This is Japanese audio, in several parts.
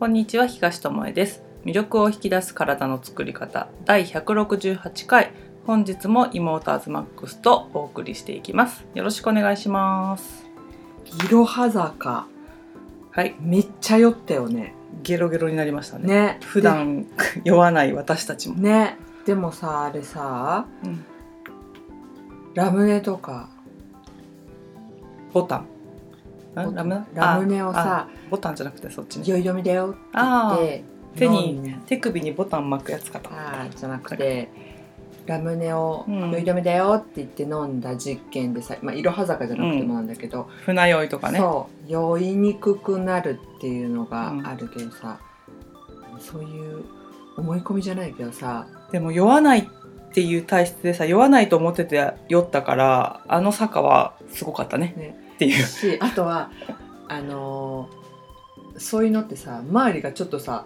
こんにちは東智恵です。魅力を引き出す体の作り方第168回。本日も妹アズマックスとお送りしていきます。よろしくお願いします。いろは坂。はい。めっちゃ酔ったよね。ゲロゲロになりましたね。ね。普段酔わない私たちも、ね。でもさあれさうん。ラムネとかボタンあボタンラムネラムネをあさあボタンじゃなくてそっち「ね。酔い止めだよ」ってあ言って手に手首にボタン巻くやつかとあーじゃなくてラムネを「うん。酔い止めだよ」って言って飲んだ実験でさまあいろは坂じゃなくてもなんだけど、船酔いとかね。そう酔いにくくなるっていうのがあるけどさ、そういう思い込みじゃないけどさでも酔わないっていう体質でさ酔わないと思ってて酔ったからあの坂はすごかったね。ねっていう。しあとはあのーそういうのってさ周りがちょっとさ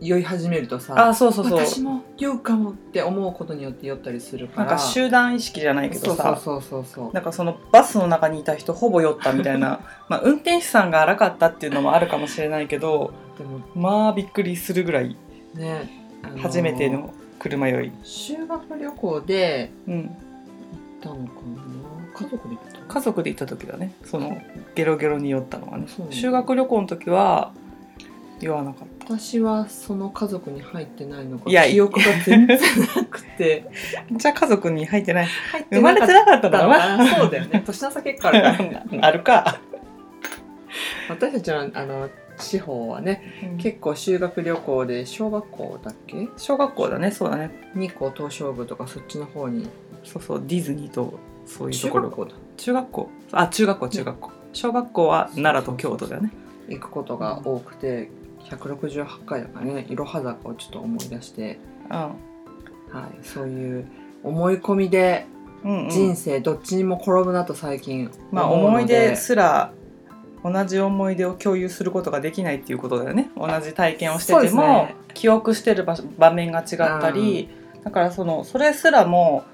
酔い始めるとさあそうそうそう。私も酔うかもって思うことによって酔ったりするから。なんか集団意識じゃないけどさ。そうそうそうそうなんかそのバスの中にいた人ほぼ酔ったみたいな。まあ運転手さんが荒かったっていうのもあるかもしれないけどでもまあびっくりするぐらいね、あのー初めての車酔い、修学旅行でうん、行ったのかな？家族で行った家族で行った時だね。そのゲロゲロに酔ったのはね。修学旅行の時は酔わなかった。私はその家族に入ってないのかいや記憶が全然なくて。じゃあ家族に入ってない。入って生まれてなかったんだな。なそうだよね。年の差結果あるから あるか、私たちのあの地方はね結構修学旅行で小学校だっけ？小学校だね。そうだね。日光東照宮とかそっちの方に。そうそう。ディズニーとそういうところ中学校？だ中学校あ中学校中学校、小学校は奈良と京都だよね。行くことが多くて168回だからねいろは坂をちょっと思い出して、はい、そういう思い込みでうん、うん。人生どっちにも転ぶなと最近まあ思い出すら同じ思い出を共有することができないっていうことだよね。同じ体験をしてても、ね。記憶してる場場面が違ったり、だからそのそれすらも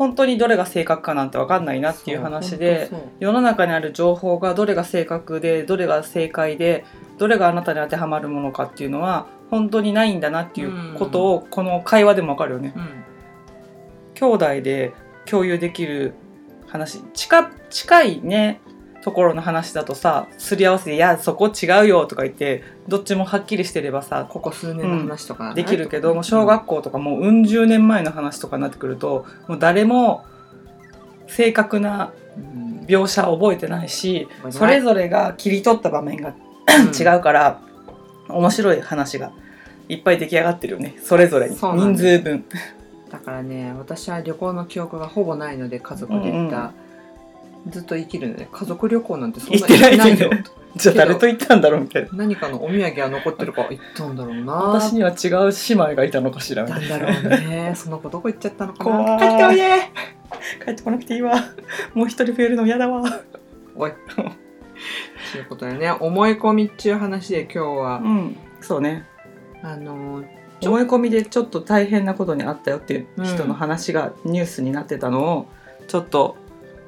本当にどれが正確かなんて分かんないなっていう話で世の中にある情報がどれが正確でどれが正解でどれがあなたに当てはまるものかっていうのは本当にないんだなっていうことをこの会話でも分かるよね。当そう兄弟で共有できる話近近いねところの話だとさすり合わせて「いやそこ違うよ」とか言ってどっちもはっきりしてればさここ数年の話とか、できるけども小学校とかもううん十年前の話とかになってくるともう誰も正確なうん描写を覚えてないし覚えてないそれぞれが切り取った場面が違うから面白い話がいっぱい出来上がってるよね。それぞれに。人数分。だからね私は旅行の記憶がほぼないので家族で行った、ずっと生きるので家族旅行なんてそんな行ってないないよ。じゃあ誰と行ったんだろうみたいな。何かのお土産は残ってるから行ったんだろうな。私には違う姉妹がいたのかしらみたな。いんなだろうね。その子どこ行っちゃったのか怖ない。帰っておいで帰ってこなくていいわ。もう一人増えるの嫌だわ。おい。ということでね。思い込みっちゅう話で今日は。うん。そうね。あの思い込みでちょっと大変なことにあったよっていう人の話がニュースになってたのをちょっと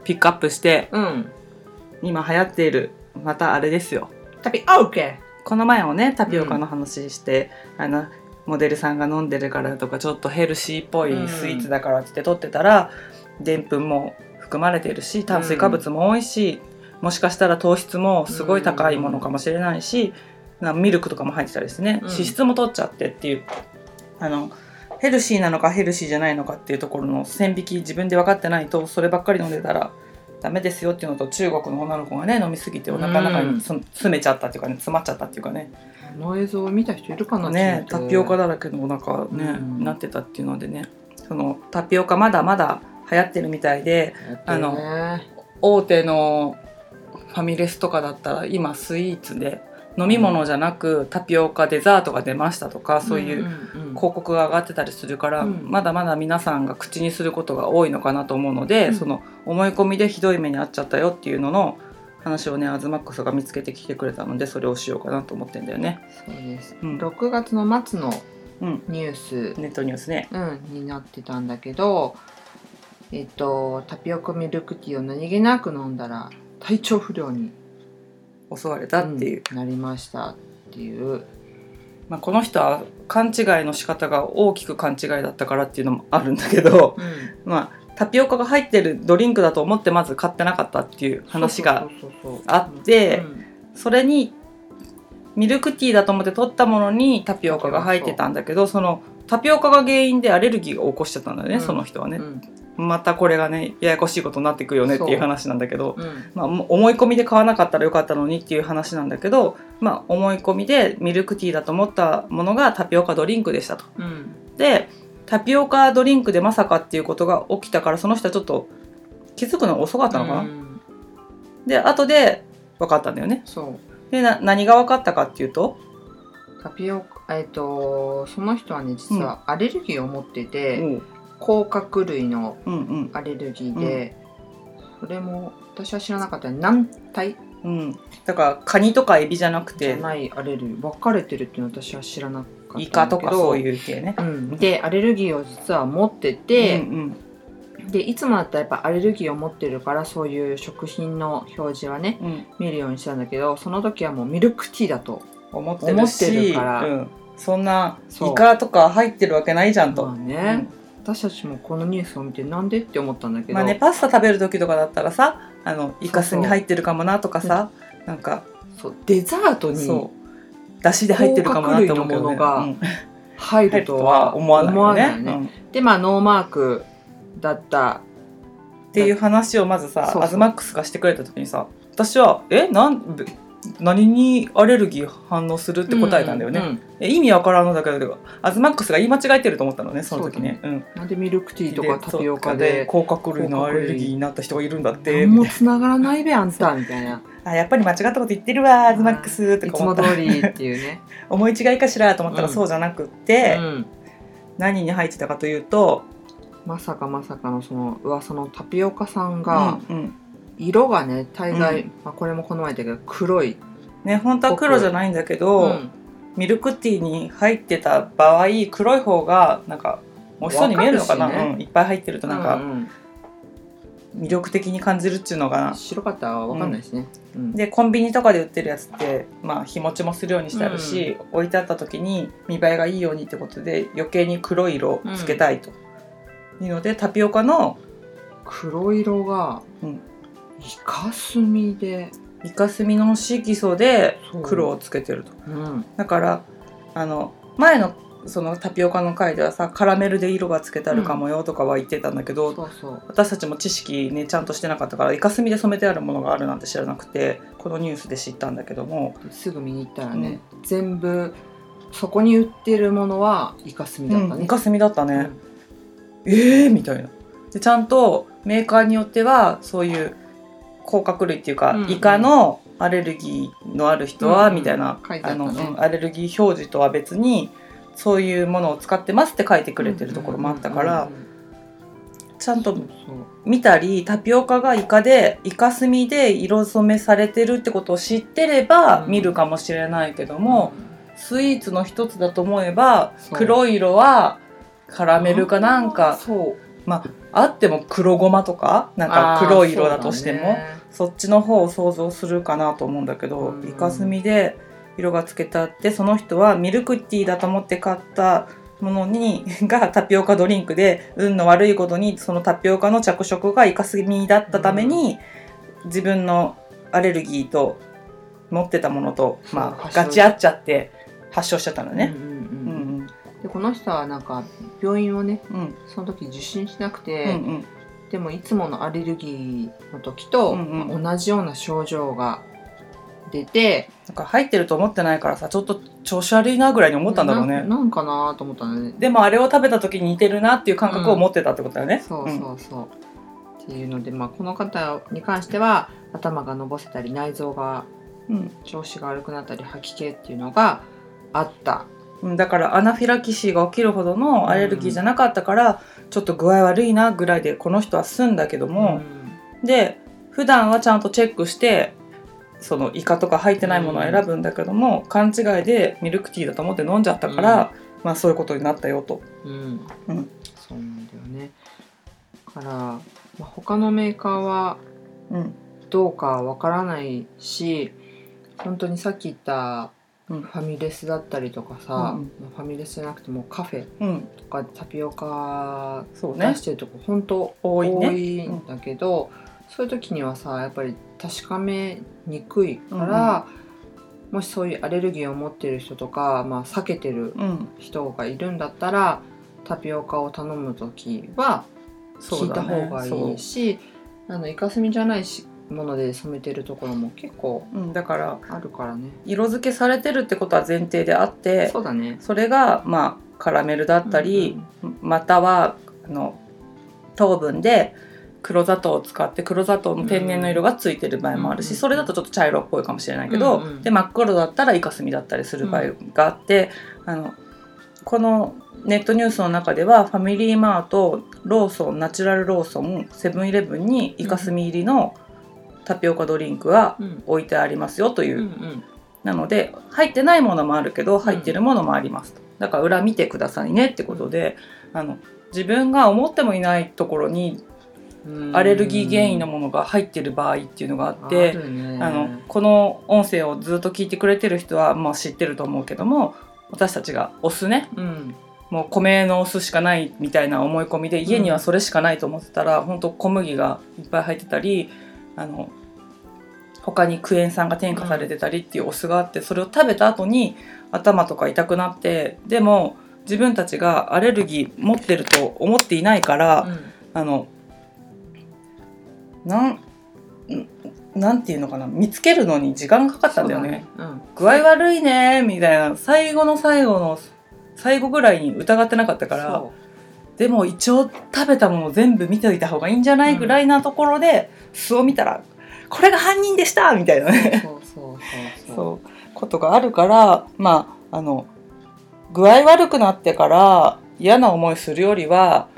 ピックアップしてうん。今流行っているまたあれですよ。旅オーケこの前もねタピオカの話して、あのモデルさんが飲んでるからとかちょっとヘルシーっぽいスイーツだからって言って取ってたらでんぷんも含まれているし炭水化物も多いし、もしかしたら糖質もすごい高いものかもしれないし、なミルクとかも入ってたりしてね、うん。脂質も取っちゃってっていうあのヘルシーなのかヘルシーじゃないのかっていうところの線引き自分で分かってないとそればっかり飲んでたらダメですよっていうのと中国の女の子がね飲みすぎてお腹の中につ詰めちゃったっていうかね詰まっちゃったっていうかね。ーこの映像を見た人いるかなねタピオカだだらけのお腹ね、うん。なってたっていうのでねそのタピオカまだまだ流行ってるみたいであの大手のファミレスとかだったら今スイーツで飲み物じゃなくタピオカデザートが出ましたとかそういう広告が上がってたりするから、うん。まだまだ皆さんが口にすることが多いのかなと思うので、うん。その思い込みでひどい目に遭っちゃったよっていうのの話をねアズマックスが見つけてきてくれたのでそれをしようかなと思ってんだよね。そうです、うん。6月の末のうん、ニュース、ネットニュースね。うん、になってたんだけどえっとタピオカミルクティーを何気なく飲んだら体調不良に襲われたっていう、うんなりましたっていう。まあ、この人は勘違いの仕方が大きく勘違いだったからっていうのもあるんだけど、うん。まあタピオカが入ってるドリンクだと思ってまず買ってなかったっていう話があってうんそれにミルクティーだと思って取ったものにタピオカが入ってたんだけどそのタピオカが原因でアレルギーが起こしちゃったんだよね、うん。その人はね、うんまたこれがねややこしいことになっていくよねっていう話なんだけど、うん。まあ、も思い込みで買わなかったらよかったのにっていう話なんだけど、まあ、思い込みでミルクティーだと思ったものがタピオカドリンクでしたと。うん。でタピオカドリンクでまさかっていうことが起きたからその人はちょっと気づくのが遅かったのかな、うん。で後で分かったんだよね。そう。でな何が分かったかっていうとタピオカえっ、とその人はね実はアレルギーを持ってて、う。ん甲殻類のうんうん。アレルギーで、それも私は知らなかった軟体？うん。だからカニとかエビじゃなくて。じゃないアレルギー。分かれてるっていうのは私は知らなかったんだけど。イカとかそういう系ね。うん、でアレルギーを実は持ってて、うんでいつもだったらやっぱアレルギーを持ってるからそういう食品の表示はねうん。うん、見るようにしたんだけどその時はもうミルクティーだと思ってるから。うん、そんなイカとか入ってるわけないじゃんと。まあね、私たちもこのニュースを見てなんでって思ったんだけど、まあね、パスタ食べる時とかだったらさあのイカスに入ってるかもなとかさなんか。そうデザートにだしで入ってるかもなって思うけど、ね、がうん。入るとは思わないよね。よね。でまあノーマークだった。うんっていう話をまずさアズマックスがしてくれた時にさ私は「えなんべ何にアレルギー反応する?」って答えたんだよね、ううんえ意味わからんのだけどアズマックスが言い間違えてると思ったのねその時ね。うん。なんでミルクティーとかタピオカでで甲殻類のアレルギーになった人がいるんだって何もつな。がらないべあんたみたいな。あやっぱり間違ったこと言ってるわアズマックスっていつも通りっていうね、思い違いかしらと思ったらうん。そうじゃなくって、うん、何に入ってたかというとまさかまさかのその噂のタピオカさんがうんうん色がね大概、うん。まあ、これもこの前言ったけど黒い、ね本当は黒じゃないんだけど、うん。ミルクティーに入ってた場合黒い方がなんか美味しそうに見えるのかな、ね。うん、いっぱい入ってるとなんかうんうん魅力的に感じるっていうのかな、白かったらわかんないですね、うん。でコンビニとかで売ってるやつってまあ日持ちもするようにしてあるし、置いてあった時に見栄えがいいようにってことで余計に黒い色をつけたいと、いうのでタピオカの黒色がうんイカスミで、イカスミの色素で黒をつけてると。うん、だからあの前のそのタピオカの回ではさカラメルで色がつけてあるかもよとかは言ってたんだけど、そうそう。私たちも知識ねちゃんとしてなかったからイカスミで染めてあるものがあるなんて知らなくてこのニュースで知ったんだけども。すぐ見に行ったらね、全部そこに売ってるものはイカスミだったね、うんイカスミだったね、うん。えーみたいな。でちゃんとメーカーによってはそういう甲殻類っていうか、うんうん。イカのアレルギーのある人は、うんうん。みたいな、書いてああの、アレルギー表示とは別にそういうものを使ってますって書いてくれてるところもあったから、うんうんうんうん。ちゃんと見たりタピオカがイカでイカスミで色染めされてるってことを知ってればうん。見るかもしれないけども、スイーツの一つだと思えば黒い色はカラメルかなんかそうまああっても黒ごまとかなんか黒い色だとしてもそっちの方を想像するかなと思うんだけど、うん。イカスミで色がつけてあってその人はミルクティーだと思って買ったものに がタピオカドリンクで運の悪いことにそのタピオカの着色がイカスミだったために、自分のアレルギーと持ってたものと、まあ、ガチ合っちゃって発症しちゃったのね。うんこの人はなんか病院をねうん。うんその時受診しなくうんて、うん。でもいつものアレルギーの時と、同じような症状が出てなんか入ってると思ってないからさちょっと調子悪いなぐらいに思ったんだろうね。ななんかなと思ったのね。でもあれを食べた時に似てるなっていう感覚を持ってたってことだよね、そうそうそう、っていうので、まあ、この方に関しては頭がのぼせたり内臓がうん。調子が悪くなったり吐き気っていうのがあった。うん、だからアナフィラキシーが起きるほどのアレルギーじゃなかったから、ちょっと具合悪いなぐらいでこの人は済んだけども、で普段はちゃんとチェックしてそのイカとか入ってないものを選ぶんだけども、勘違いでミルクティーだと思って飲んじゃったから、まあそういうことになったよと。うん、うん。そうなんだよね。だから、まあ、他のメーカーはうん。どうかわからないし本当にさっき言ったファミレスだったりとかさ、うんファミレスじゃなくてもカフェうん。とかタピオカ出してるとこ本当多いね多いんだけど、そういう時にはさやっぱり確かめにくいから、もしそういうアレルギーを持ってる人とか、まあ、避けてるうん。人がいるんだったらタピオカを頼む時は聞いた方がいいし、あのイカスミじゃないしもので染めてるところも結構そううんだからあるからね。色付けされてるってことは前提であってそうだね。それがまあカラメルだったり、またはあの糖分で黒砂糖を使って黒砂糖の天然の色がついてる場合もあるし、うんそれだとちょっと茶色っぽいかもしれないけど、うんうんで真っ黒だったらイカスミだったりする場合があって、あのこのネットニュースの中ではファミリーマートローソンナチュラルローソンセブンイレブンにイカスミ入りのタピオカドリンクがうん。置いてありますよという。うんうん。なので入ってないものもあるけど入ってるものもありますと、だから裏見てくださいねってことで、あの自分が思ってもいないところにうん。アレルギー原因のものが入ってる場合っていうのがあって、あのこの音声をずっと聞いてくれてる人は、まあ、知ってると思うけども私たちがお酢ね。うん。もう米のお酢しかないみたいな思い込みで家にはそれしかないと思ってたら、本当小麦がいっぱい入ってたりあの他にクエン酸が添加されてたりっていうお酢があってそれを食べた後に頭とか痛くなってでも自分たちがアレルギー持ってると思っていないから、あのなんんなんていうのかな見つけるのに時間がかかったんだよね。そうだね。具合悪いねみたいな。最後の最後の最後ぐらいに疑ってなかったうん、からでも一応食べたもの全部見ておいた方がいいんじゃないぐらいなところで巣を見たらこれが犯人でしたみたいな。ねそうことがあるからまああの具合悪くなってから嫌な思いするよりは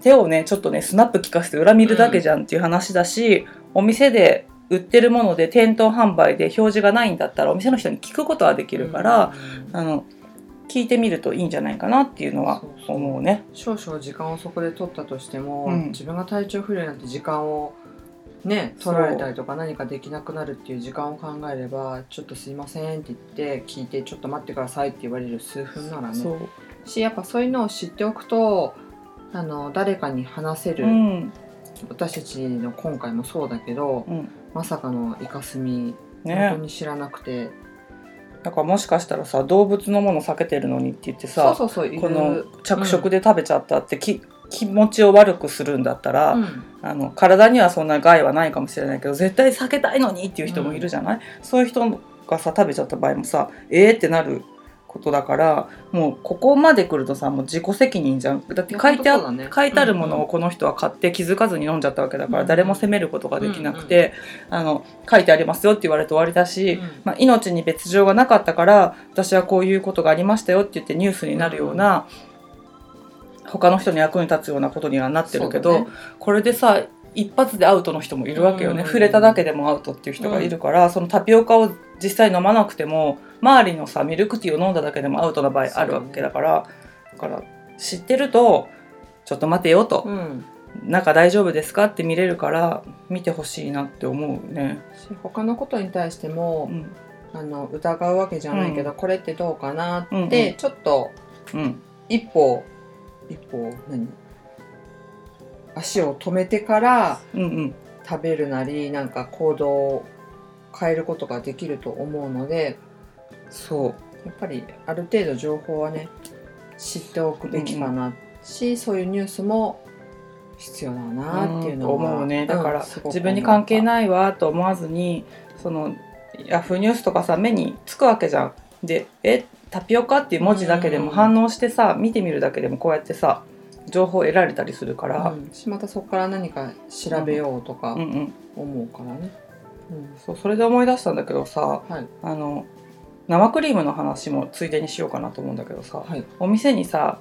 手をねちょっとねスナップ効かせて裏見るだけじゃんっていう話だし、お店で売ってるもので店頭販売で表示がないんだったらお店の人に聞くことはできるから、うん。あの聞いてみるといいんじゃないかなっていうのはそうそう。思うね。少々時間をそこで取ったとしても、うん。自分が体調不良になって時間をね取られたりとか何かできなくなるっていう時間を考えれば「ちょっとすいません」って言って聞いて「ちょっと待ってください」って言われる数分ならね。しやっぱそういうのを知っておくとあの誰かに話せる、うん。私たちの今回もそうだけどうん。まさかのイカスミ、本ね当に知らなくてだからもしかしたらさ動物のもの避けてるのにって言ってそうさそうそういる。この着色で食べちゃったってき、気持ちを悪くするんだったら、うん。あの体にはそんな害はないかもしれないけど絶対避けたいのにっていう人もいるじゃない、そういう人がさ食べちゃった場合もさえーってなることだからもうここまで来るとさもう自己責任じゃん。だって書いてあね書いてあるものをこの人は買って気づかずに飲んじゃったわけだから、うん誰も責めることができなくて、あの書いてありますよって言われて終わりだし、うん。まあ、命に別状がなかったから私はこういうことがありましたよって言ってニュースになるような、他の人に役に立つようなことにはなってるけど、ね。これでさ一発でアウトの人もいるわけよね、うん触れただけでもアウトっていう人がいるから、そのタピオカを実際飲まなくても周りのさミルクティーを飲んだだけでもアウトな場合あるわけだからだから知ってるとちょっと待てよと、うん。中大丈夫ですかって見れるから見てほしいなって思うね。し他のことに対してもう、ん。あの疑うわけじゃないけど、うこれってどうかなって、うんうん。ちょっとうん。一歩一歩何？足を止めてからうんうん。食べるなりなんか行動を変えることができると思うのでそう。やっぱりある程度情報はね知っておくべきかなし、そういうニュースも必要だなっていうのは、ん思うね。だから、自分に関係ないわと思わずにそのヤフーニュースとかさ目につくわけじゃん。で「えタピオカ」っていう文字だけでもうん。反応してさ見てみるだけでもこうやってさ情報を得られたりするから、うん。しまたそこから何か調べようとかうんうん。思うからね。うん。そうそれで思い出したんだけどさはい。あの生クリームの話もついでにしようかなと思うんだけどさ、はいお店にさ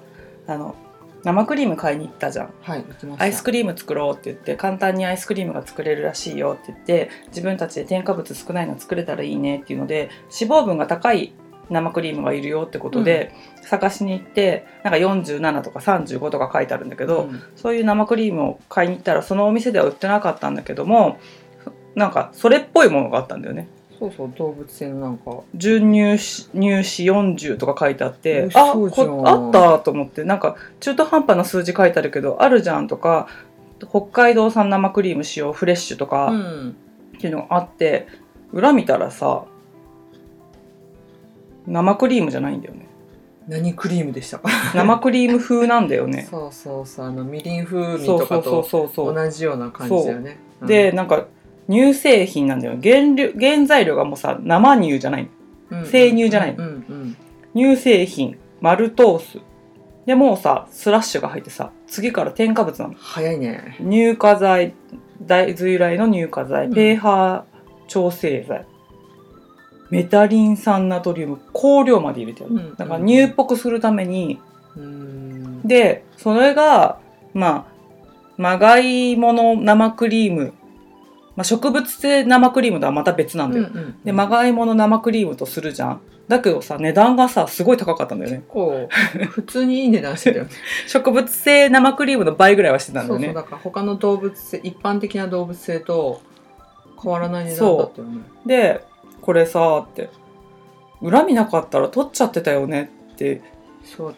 あの生クリーム買いに行ったじゃん。はいアイスクリーム作ろうって言って簡単にアイスクリームが作れるらしいよって言って自分たちで添加物少ないの作れたらいいねっていうので脂肪分が高い生クリームがいるよってことで、探しに行ってなんか47とか35とか書いてあるんだけど、うんそういう生クリームを買いに行ったらそのお店では売ってなかったんだけどもなんかそれっぽいものがあったんだよね。そうそう動物性のなんか純乳脂乳脂40とか書いてあってあこあったと思ってなんか中途半端な数字書いてあるけどあるじゃんとか北海道産生クリーム使用フレッシュとかうん。っていうのがあって裏見たらさ生クリームじゃないんだよね。何クリームでした？か生クリーム風なんだよね。そうそうそうあのみりん風味そうそうそうとかと同じような感じだよね。う。ん。でなんか乳製品なんだよ。原料原材料がもうさ生乳じゃないうん生乳じゃないうんうん乳製品。マルトース。でもうさスラッシュが入ってさ次から添加物なの。早いね。乳化剤大豆由来の乳化剤、うん。ペーハー調整剤。メタリン酸ナトリウム。香料まで入れてる、うんだから乳っぽくするために。うん。でそれがまあまがいもの生クリーム、まあ、植物性生クリームとはまた別なんだよ、うんうんでまがいもの生クリームとするじゃん。だけどさ値段がさすごい高かったんだよね。こう普通にいい値段してたよ。ね 植物性生クリームの倍ぐらいはしてたんだそうそうよねだから他の動物性一般的な動物性と変わらない値段だったよね。でこれさって恨みなかったら取っちゃってたよねって。そう。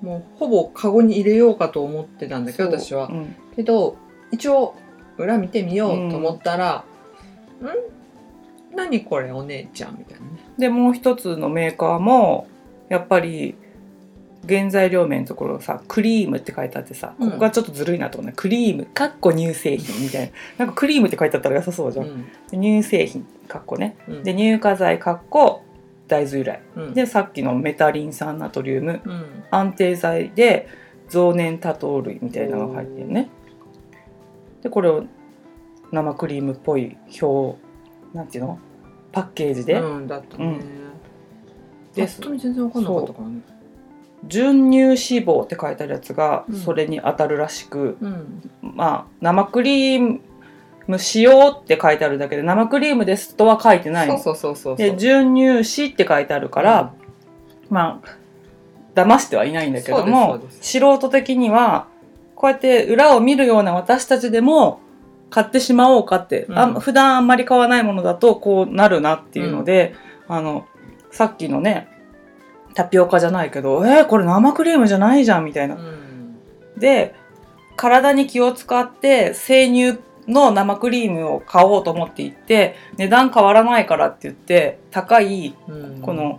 もうほぼカゴに入れようかと思ってたんだけど私は。うん。けど一応裏見てみようと思ったら「ん。何これお姉ちゃん」みたいなね。でもう一つのメーカーもやっぱり原材料名のところさクリームって書いてあってさうん。ここがちょっとずるいなと思うね、クリームかっこ乳製品みたいな。なんかクリームって書いてあったら良さそうじゃん、うん。で乳製品かっこね。うん。で乳化剤かっこ大豆由来。うん。でさっきのメタリン酸ナトリウム。うん。安定剤で増粘多糖類みたいなのが入ってるねでこれを生クリームっぽい表なんていうの？パッケージで、うんだったね、うんでぱっと見全然分かんなかったからね。純乳脂肪って書いてあるやつがうん。それに当たるらしく、うん。まあ生クリーム使用って書いてあるだけで生クリームですとは書いてない。のそうそうそうそう。で純乳脂って書いてあるから、まあ騙してはいないんだけども素人的にはこうやって裏を見るような私たちでも買ってしまおうかって、あうん。普段あんまり買わないものだとこうなるなっていうので、あのさっきのねタピオカじゃないけどえー、これ生クリームじゃないじゃんみたいな。う。ん。で体に気を使って生乳の生クリームを買おうと思って行って値段変わらないからって言って高いうん。この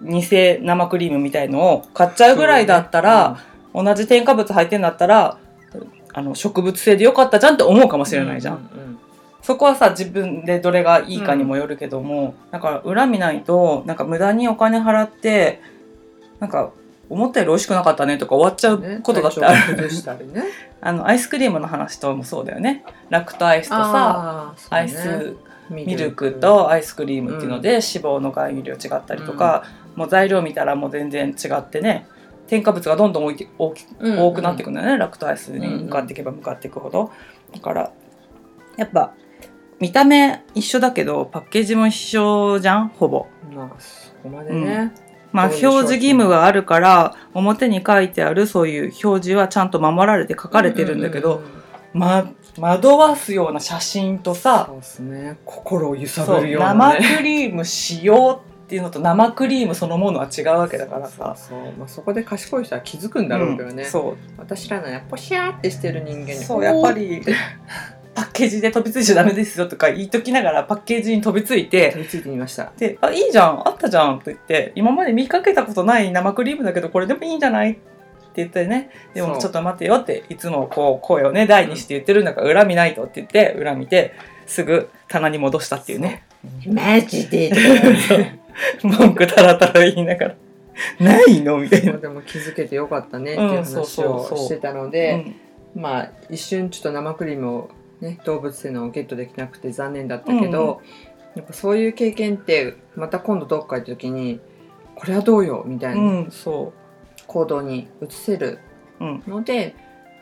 偽生クリームみたいのを買っちゃうぐらいだったら、同じ添加物入ってんだったらあの植物性でよかったじゃんって思うかもしれないじゃん、ううんそこはさ自分でどれがいいかにもよるけども、だから恨みないとなんか無駄にお金払ってなんか思ったより美味しくなかったねとか終わっちゃうんうことだってある、体調崩したりね。あのアイスクリームの話ともそうだよね。ラクトアイスとさ、ね。アイスミルク。とアイスクリームっていうので、脂肪の含有量違ったりとか、もう材料見たらもう全然違ってね添加物がどんどん大き多くなっていくんだよね、ラクトアイスに向かっていけば向かっていくほど。だからやっぱ見た目一緒だけどパッケージも一緒じゃん？ほぼ。まあそこまでね、まあ表そうでしょう。示義務があるから表に書いてあるそういう表示はちゃんと守られて書かれてるんだけど、うううん。ま惑わすような写真とさそうですね。心を揺さぶるような生ねクリーム使用っていうのと生クリームそのものは違うわけだからさ。そうまあ、そこで賢い人は気づくんだろうけどね、うんそ私らのやっぱシャーってしてる人間にうそうやっぱり。パッケージで飛びついちゃダメですよとか言いときながらパッケージに飛びついて飛びついてみました。で「あいいじゃんあったじゃん」と言って今まで見かけたことない生クリームだけどこれでもいいんじゃないって言ってね。でもちょっと待ってよっていつもこう声をね大にして言ってるんだから恨みないとって言って恨みてすぐ棚に戻したっていうね。マジで 文句たらたら言いながら「ないの?」みたいな。でも気づけてよかったねっていう話をしてたのうで、ん。まあ一瞬ちょっと生クリームをね動物性のをゲットできなくて残念だったけど、やっぱそういう経験ってまた今度どっか行った時にこれはどうよみたいな行動に移せるう、うん、ので、やっ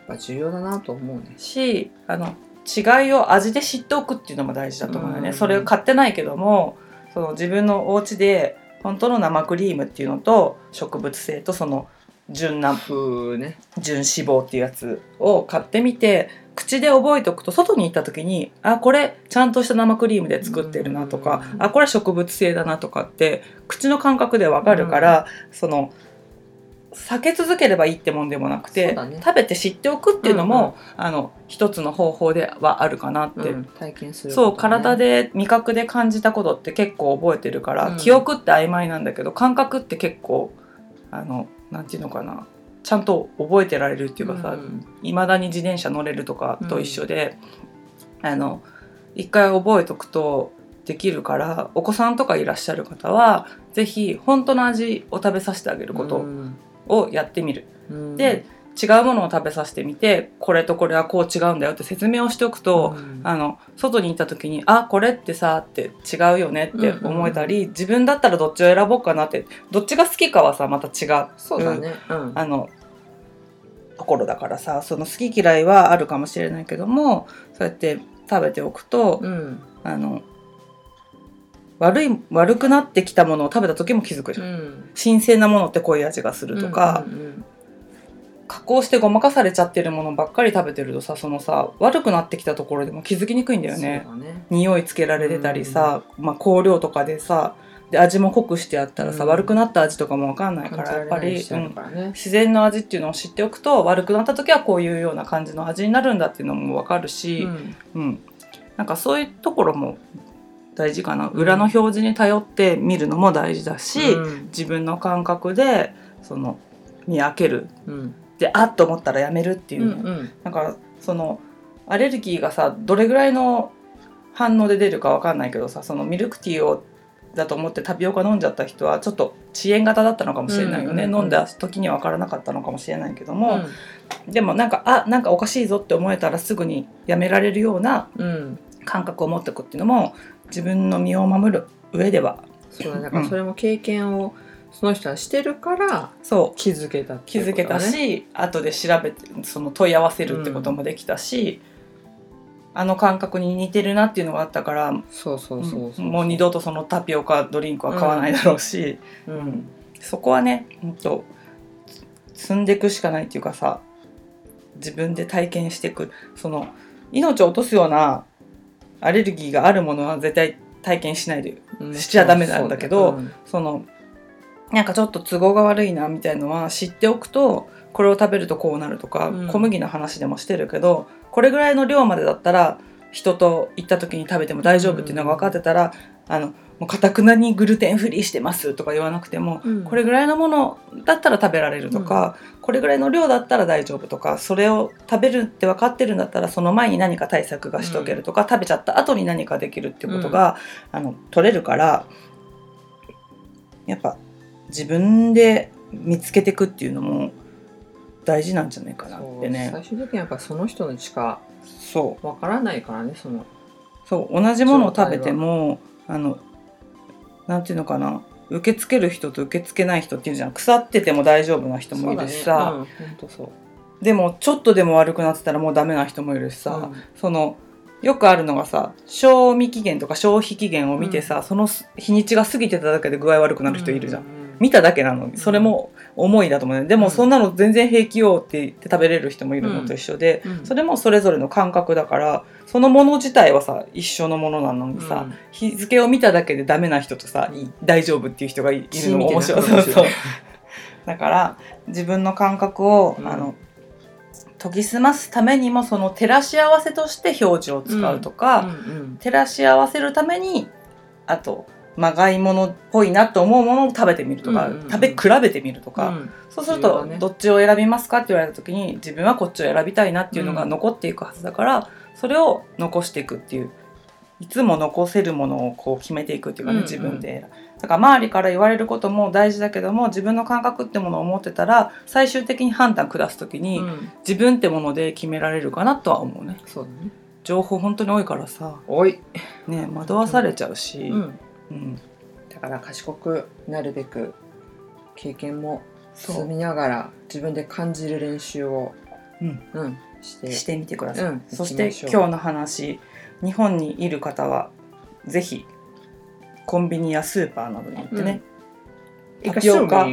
ぱ重要だなと思うね。しあの違いを味で知っておくっていうのも大事だと思うよね、うん。それを買ってないけどもその自分のお家で本当の生クリームっていうのと植物性とその純な風ね。純脂肪っていうやつを買ってみて口で覚えておくと外に行った時にあこれちゃんとした生クリームで作ってるなとか、うんあこれ植物性だなとかって口の感覚でわかるから、その避け続ければいいってもんでもなくて、ね。食べて知っておくっていうのも、あの一つの方法ではあるかなって。うん体験するそう体で味覚で感じたことって結構覚えてるから、うん。記憶って曖昧なんだけど感覚って結構あのなんていうのかな。ちゃんと覚えてられるっていうかさうんいま、未だに自転車乗れるとかと一緒で、あの一回覚えとくとできるからお子さんとかいらっしゃる方は是非本当の味を食べさせてあげること。うんをやってみる。うん。で違うものを食べさせてみてこれとこれはこう違うんだよって説明をしておくと、うん。あの外に行った時に「あこれってさ」って違うよねって思えたり、自分だったらどっちを選ぼうかなってどっちが好きかはさまた違う。そうだね。うん。あのところだからさその好き嫌いはあるかもしれないけどもそうやって食べておくと、うん。あの悪い悪くなってきたものを食べた時も気づくじゃん。うん。新鮮なものってこういう味がするとか、うんうん加工してごまかされちゃってるものばっかり食べてるとさそのさ悪くなってきたところでも気づきにくいんだよね。ね。匂いつけられてたりさ、まあ、香料とかでさで味も濃くしてあったらさ、うん。悪くなった味とかも分かんないからやっぱり、られないしあうん。自然の味っていうのを知っておくと悪くなった時はこういうような感じの味になるんだっていうのも分かるし、うん。うん。なんかそういうところも大事かな裏の表示に頼って見るのも大事だし、うん。自分の感覚でその見分ける。うん。であっと思ったらやめるっていうの、うんだからそのアレルギーがさどれぐらいの反応で出るかわかんないけどさそのミルクティーをだと思ってタピオカ飲んじゃった人はちょっと遅延型だったのかもしれないよね、うんうんうん。飲んだ時には分からなかったのかもしれないけどうも、ん。でもなんかあなんかおかしいぞって思えたらすぐにやめられるようなうん。感覚を持っておくっていうのも自分の身を守る上では。そうだからそれも経験をその人はしてるからそう。気づけたって気づけたし、後で調べてその問い合わせるってこともできたし、あの感覚に似てるなっていうのがあったからそうそうそうもう二度とそのタピオカドリンクは買わないだろうし、うん。そこはねほんと積んでいくしかないっていうかさ自分で体験していくその命を落とすようなアレルギーがあるものは絶対体験しないでうん。しちゃダメなんだけどそうそのなんかちょっと都合が悪いなみたいのは知っておくとこれを食べるとこうなるとか、うん。小麦の話でもしてるけどこれぐらいの量までだったら人と行った時に食べても大丈夫っていうのが分かってたら、あのもうかたくなにグルテンフリーしてますとか言わなくても、うん。これぐらいのものだったら食べられるとか、これぐらいの量だったら大丈夫とかそれを食べるって分かってるんだったらその前に何か対策がしとけるとか、食べちゃった後に何かできるっていうことが、あの取れるからやっぱ自分で見つけていくっていうのも大事なんじゃないかなってね。最終的にやっぱその人にしかそう。わからないからねその。そう同じものを食べてもあのなんていうのかな。受け付ける人と受け付けない人っていうじゃん。腐ってても大丈夫な人もいるしさ、ね。うん、でもちょっとでも悪くなってたらもうダメな人もいるしさ、うん。そのよくあるのがさ賞味期限とか消費期限を見てさ、その日にちが過ぎてただけで具合悪くなる人いるじゃん、うう見ただけなのにそれも思いだと思うね。でもうん。そんなの全然平気よって言って食べれる人もいるのと一緒で、うん。それもそれぞれの感覚だからそのもの自体はさ一緒のものなのにさ、うん。日付を見ただけでダメな人とさ、い大丈夫っていう人がいいるのも面白そうそう。だから自分の感覚を、うん。あの研ぎ澄ますためにもその照らし合わせとして表示を使うとか、照らし合わせるためにあとまがいものっぽいなと思うものを食べてみるとか、うんうんうん。食べ比べてみるとか、うん。そうすると、どっちを選びますかって言われた時に自分はこっちを選びたいなっていうのがうん。残っていくはずだから、それを残していくっていういつも残せるものをこう決めていくっていうかね、うんうん。自分で。だから周りから言われることも大事だけども自分の感覚ってものを持ってたら最終的に判断下す時に、うん。自分ってもので決められるかなとは思うね。そうだね。情報本当に多いからさ、おい、ね、惑わされちゃうし、うん、うん。だから賢くなるべく経験も積みながら自分で感じる練習を、うん。うん、して。してみてください、うんそして今日の話日本にいる方はぜひコンビニやスーパーなどに行ってね、タピオカ。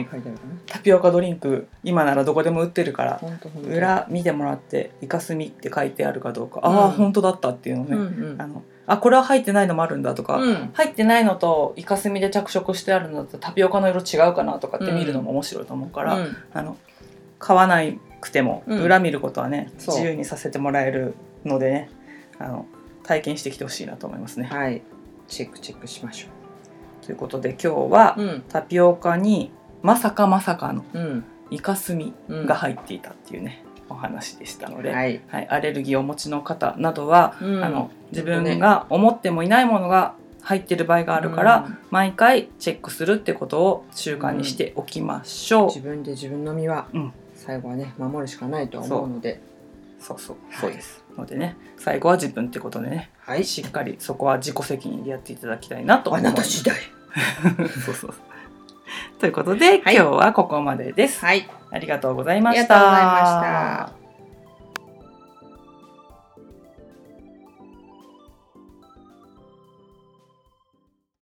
タピオカドリンク今ならどこでも売ってるから裏見てもらって「イカスミ」って書いてあるかどうか、ああうん。本当だったっていうのね、うんうん。あのあこれは入ってないのもあるんだとか、うん。入ってないのとイカスミで着色してあるのとタピオカの色違うかなとかって見るのも面白いと思うから、うん。あの買わなくてもうん。裏見ることはね、自由にさせてもらえるのでねあの体験してきてほしいなと思いますね。はい。チェックチェックしましょということで今日は、タピオカにまさかまさかのうん。イカスミうんが入っていたっていうね、お話でしたので、はい。はい、アレルギーをお持ちの方などは、うん。あの自分が思ってもいないものが入ってる場合があるから、毎回チェックするってことを習慣にしておきましょう。自分で自分の身はうん。最後はね守るしかないと思うので。そう。そうはいそうです。のでね最後は自分ってことでねはい。しっかりそこは自己責任でやっていただきたいなと思います。次第。そうそうということで、はい今日はここまでです。はいありがとうございました。ありがとうございました